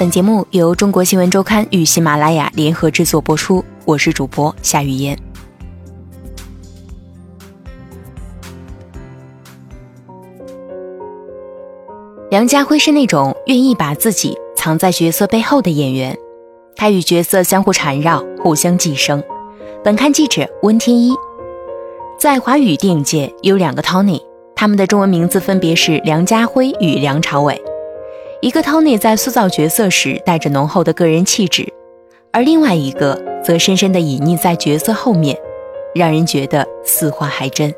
本节目由中国新闻周刊与喜马拉雅联合制作播出，我是主播夏雨嫣。梁家辉是那种愿意把自己藏在角色背后的演员，他与角色相互缠绕，互相寄生。本刊记者温天一，在华语电影界有两个 Tony，他们的中文名字分别是梁家辉与梁朝伟。一个 Tony 在塑造角色时带着浓厚的个人气质，而另外一个则深深地隐匿在角色后面，让人觉得似幻还真。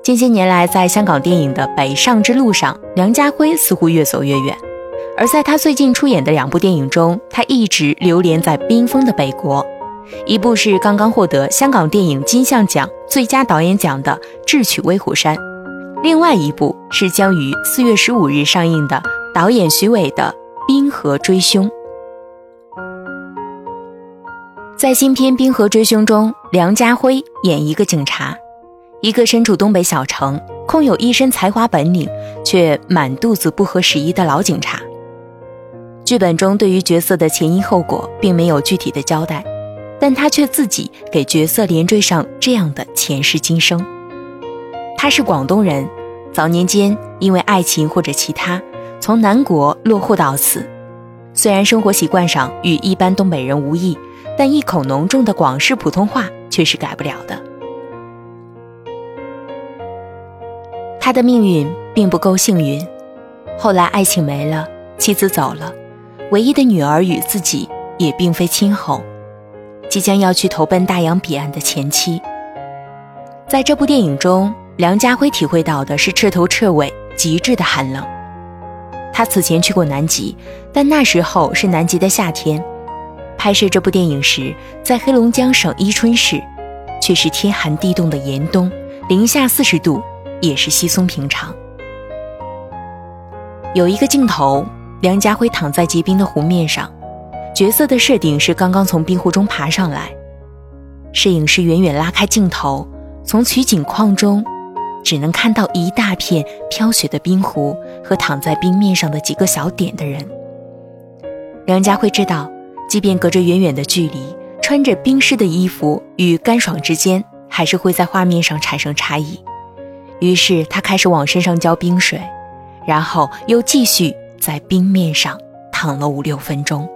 近些年来，在香港电影的北上之路上，梁家辉似乎越走越远。而在他最近出演的两部电影中，他一直流连在冰封的北国。一部是刚刚获得香港电影金像奖最佳导演奖的《智取威虎山》。另外一部是将于四月十五日上映的导演徐伟的《冰河追凶》。在新片《冰河追凶》中，梁家辉演一个警察，一个身处东北小城、空有一身才华本领却满肚子不合时宜的老警察。剧本中对于角色的前因后果并没有具体的交代，但他却自己给角色连缀上这样的前世今生。他是广东人，早年间因为爱情或者其他，从南国落户到此。虽然生活习惯上与一般东北人无异，但一口浓重的广式普通话却是改不了的。他的命运并不够幸运，后来爱情没了，妻子走了，唯一的女儿与自己也并非亲厚，即将要去投奔大洋彼岸的前妻。在这部电影中。梁家辉体会到的是彻头彻尾、极致的寒冷。他此前去过南极，但那时候是南极的夏天。拍摄这部电影时，在黑龙江省伊春市，却是天寒地冻的严冬，零下四十度也是稀松平常。有一个镜头，梁家辉躺在结冰的湖面上，角色的设定是刚刚从冰湖中爬上来。摄影师远远拉开镜头，从取景框中。只能看到一大片飘雪的冰湖和躺在冰面上的几个小点的人。梁家辉知道，即便隔着远远的距离，穿着冰湿的衣服与干爽之间，还是会在画面上产生差异。于是他开始往身上浇冰水，然后又继续在冰面上躺了五六分钟。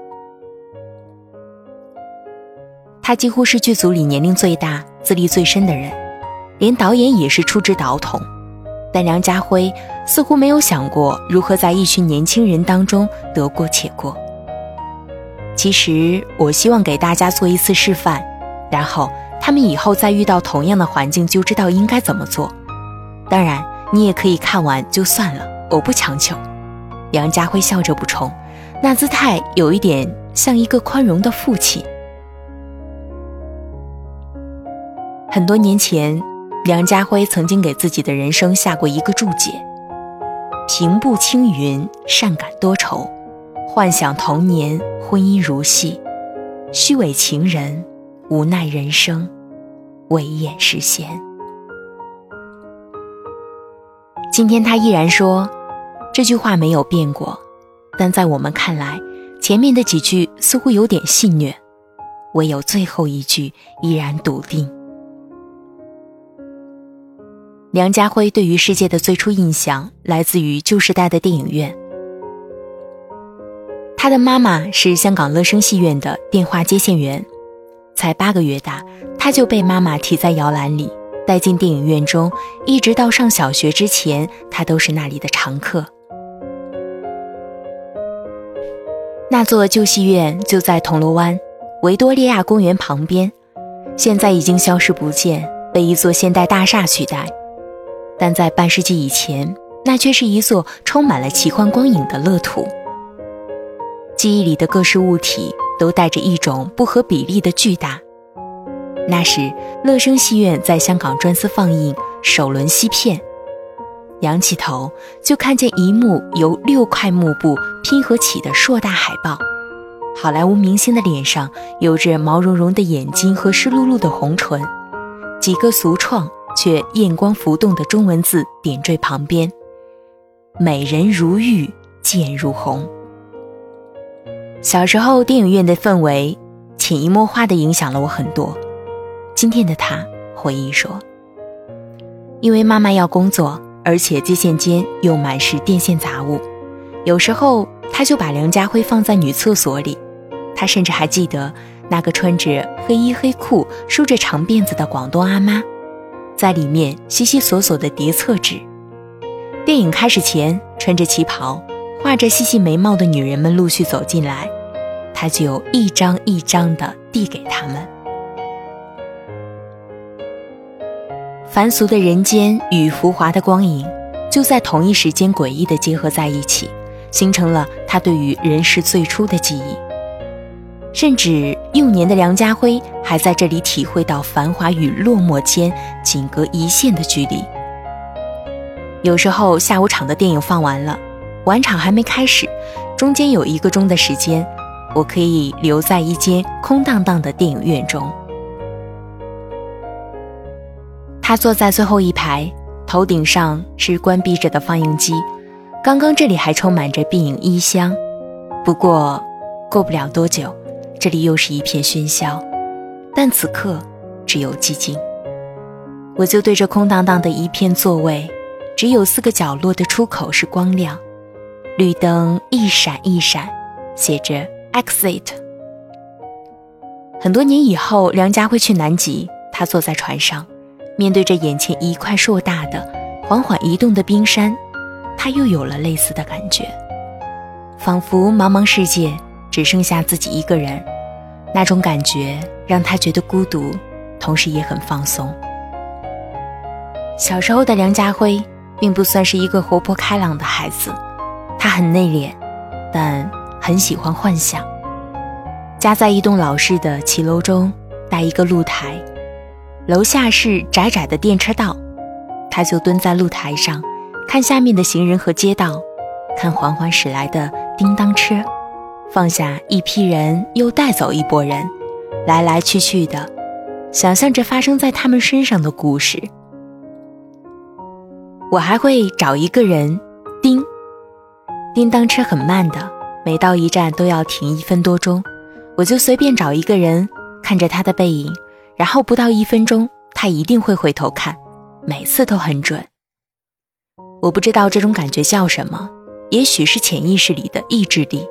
他几乎是剧组里年龄最大、资历最深的人。连导演也是出之导统，但梁家辉似乎没有想过如何在一群年轻人当中得过且过。其实，我希望给大家做一次示范，然后他们以后再遇到同样的环境就知道应该怎么做。当然，你也可以看完就算了，我不强求。梁家辉笑着补充，那姿态有一点像一个宽容的父亲。很多年前。梁家辉曾经给自己的人生下过一个注解：平步青云，善感多愁；幻想童年，婚姻如戏；虚伪情人，无奈人生，唯眼实现。今天他依然说，这句话没有变过，但在我们看来，前面的几句似乎有点戏谑，唯有最后一句依然笃定。梁家辉对于世界的最初印象来自于旧时代的电影院。他的妈妈是香港乐声戏院的电话接线员，才八个月大，他就被妈妈提在摇篮里带进电影院中，一直到上小学之前，他都是那里的常客。那座旧戏院就在铜锣湾维多利亚公园旁边，现在已经消失不见，被一座现代大厦取代。但在半世纪以前，那却是一座充满了奇幻光影的乐土。记忆里的各式物体都带着一种不合比例的巨大。那时，乐声戏院在香港专司放映首轮西片，仰起头就看见一幕由六块幕布拼合起的硕大海报，好莱坞明星的脸上有着毛茸茸的眼睛和湿漉漉的红唇，几个俗创。却艳光浮动的中文字点缀旁边，“美人如玉，剑如虹”。小时候，电影院的氛围潜移默化地影响了我很多。今天的他回忆说：“因为妈妈要工作，而且接线间又满是电线杂物，有时候他就把梁家辉放在女厕所里。他甚至还记得那个穿着黑衣黑裤、梳着长辫子的广东阿妈，在里面悉悉索索的叠厕纸。电影开始前，穿着旗袍。”画着细细眉毛的女人们陆续走进来，他就一张一张地递给他们。凡俗的人间与浮华的光影，就在同一时间诡异地结合在一起，形成了他对于人世最初的记忆。甚至幼年的梁家辉还在这里体会到繁华与落寞间仅隔一线的距离。有时候下午场的电影放完了。晚场还没开始，中间有一个钟的时间，我可以留在一间空荡荡的电影院中。他坐在最后一排，头顶上是关闭着的放映机。刚刚这里还充满着电影衣香，不过过不了多久，这里又是一片喧嚣。但此刻只有寂静，我就对着空荡荡的一片座位，只有四个角落的出口是光亮。绿灯一闪一闪，写着 “exit”。很多年以后，梁家辉去南极，他坐在船上，面对着眼前一块硕大的、缓缓移动的冰山，他又有了类似的感觉，仿佛茫茫世界只剩下自己一个人。那种感觉让他觉得孤独，同时也很放松。小时候的梁家辉并不算是一个活泼开朗的孩子。他很内敛，但很喜欢幻想。家在一栋老式的骑楼中，带一个露台，楼下是窄窄的电车道。他就蹲在露台上，看下面的行人和街道，看缓缓驶来的叮当车，放下一批人又带走一拨人，来来去去的，想象着发生在他们身上的故事。我还会找一个人，叮。叮当车很慢的，每到一站都要停一分多钟。我就随便找一个人，看着他的背影，然后不到一分钟，他一定会回头看，每次都很准。我不知道这种感觉叫什么，也许是潜意识里的意志力。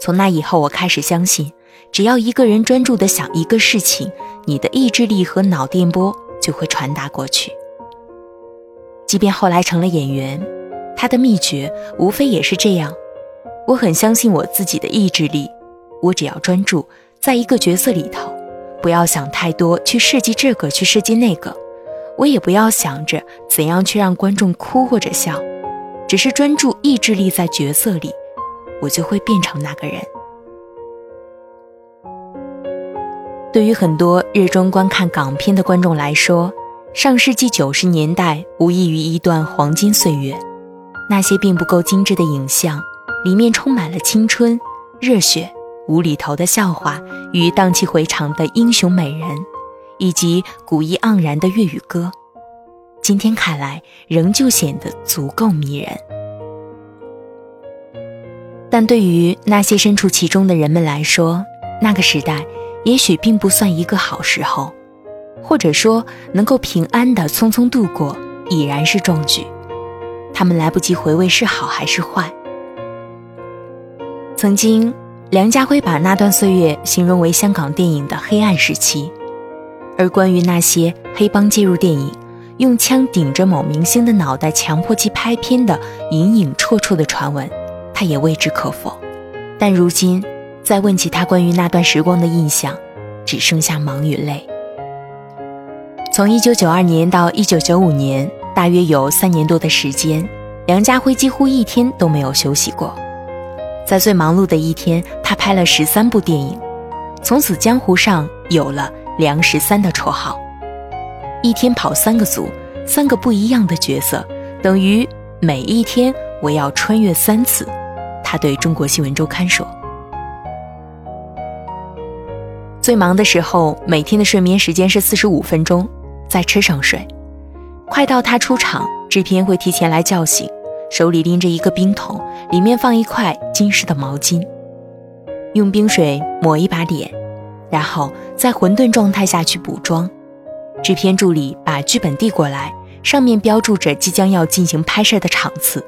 从那以后，我开始相信，只要一个人专注的想一个事情，你的意志力和脑电波就会传达过去。即便后来成了演员。他的秘诀无非也是这样，我很相信我自己的意志力，我只要专注在一个角色里头，不要想太多，去设计这个，去设计那个，我也不要想着怎样去让观众哭或者笑，只是专注意志力在角色里，我就会变成那个人。对于很多热衷观看港片的观众来说，上世纪九十年代无异于一段黄金岁月。那些并不够精致的影像，里面充满了青春、热血、无厘头的笑话与荡气回肠的英雄美人，以及古意盎然的粤语歌。今天看来，仍旧显得足够迷人。但对于那些身处其中的人们来说，那个时代也许并不算一个好时候，或者说能够平安的匆匆度过，已然是壮举。他们来不及回味是好还是坏。曾经，梁家辉把那段岁月形容为香港电影的黑暗时期，而关于那些黑帮介入电影、用枪顶着某明星的脑袋强迫其拍片的隐隐绰绰的传闻，他也未置可否。但如今，再问起他关于那段时光的印象，只剩下忙与累。从1992年到1995年。大约有三年多的时间，梁家辉几乎一天都没有休息过。在最忙碌的一天，他拍了十三部电影，从此江湖上有了“梁十三”的绰号。一天跑三个组，三个不一样的角色，等于每一天我要穿越三次。他对中国新闻周刊说：“最忙的时候，每天的睡眠时间是四十五分钟，在车上睡。”快到他出场，制片会提前来叫醒，手里拎着一个冰桶，里面放一块浸湿的毛巾。用冰水抹一把脸，然后在混沌状态下去补妆。制片助理把剧本递过来，上面标注着即将要进行拍摄的场次。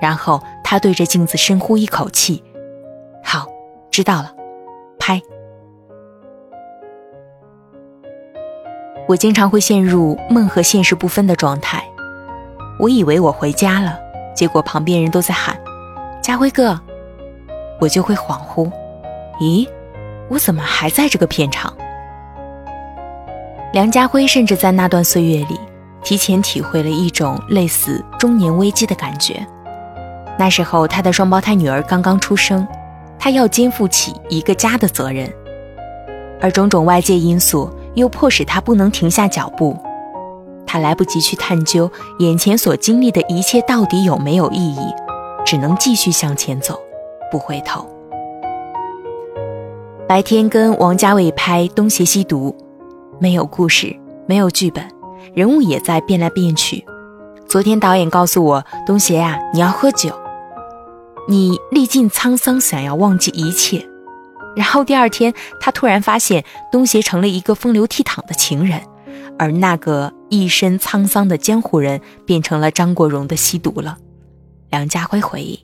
然后他对着镜子深呼一口气：“好，知道了，拍。”我经常会陷入梦和现实不分的状态。我以为我回家了，结果旁边人都在喊：“家辉哥！”我就会恍惚：“咦，我怎么还在这个片场？”梁家辉甚至在那段岁月里，提前体会了一种类似中年危机的感觉。那时候，他的双胞胎女儿刚刚出生，他要肩负起一个家的责任，而种种外界因素又迫使他不能停下脚步。他来不及去探究眼前所经历的一切到底有没有意义，只能继续向前走，不回头。白天跟王家卫拍《东邪西毒》。没有故事，没有剧本，人物也在变来变去。昨天导演告诉我：“东邪啊，你要喝酒，你历尽沧桑，想要忘记一切。”然后第二天，他突然发现东邪成了一个风流倜傥的情人，而那个一身沧桑的江湖人变成了张国荣的吸毒了。梁家辉回忆，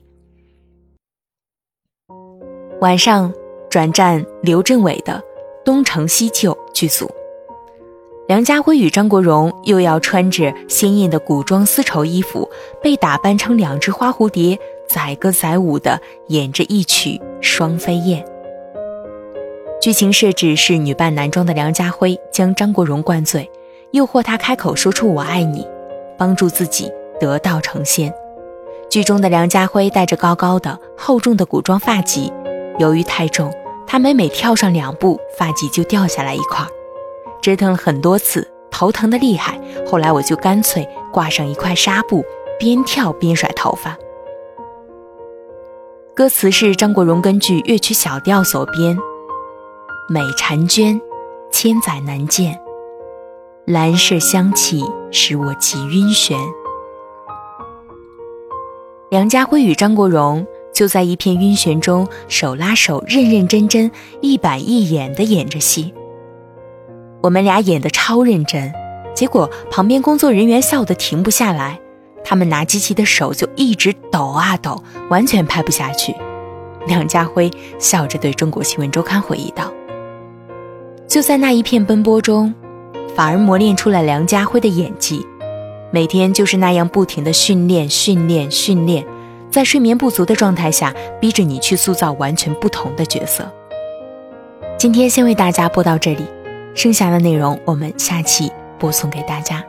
晚上转战刘镇伟的《东成西就》剧组。梁家辉与张国荣又要穿着鲜艳的古装丝绸衣服，被打扮成两只花蝴蝶，载歌载舞的演着一曲《双飞燕》。剧情设置是女扮男装的梁家辉将张国荣灌醉，诱惑他开口说出“我爱你”，帮助自己得道成仙。剧中的梁家辉戴着高高的、厚重的古装发髻，由于太重，他每每跳上两步，发髻就掉下来一块。折腾了很多次，头疼的厉害。后来我就干脆挂上一块纱布，边跳边甩头发。歌词是张国荣根据乐曲小调所编：“美婵娟，千载难见，兰麝香气使我极晕眩。”梁家辉与张国荣就在一片晕眩中手拉手，认认真真、一板一眼地演着戏。我们俩演的超认真，结果旁边工作人员笑得停不下来，他们拿机器的手就一直抖啊抖，完全拍不下去。梁家辉笑着对中国新闻周刊回忆道：“就在那一片奔波中，反而磨练出了梁家辉的演技。每天就是那样不停的训练、训练、训练，在睡眠不足的状态下，逼着你去塑造完全不同的角色。”今天先为大家播到这里。剩下的内容，我们下期播送给大家。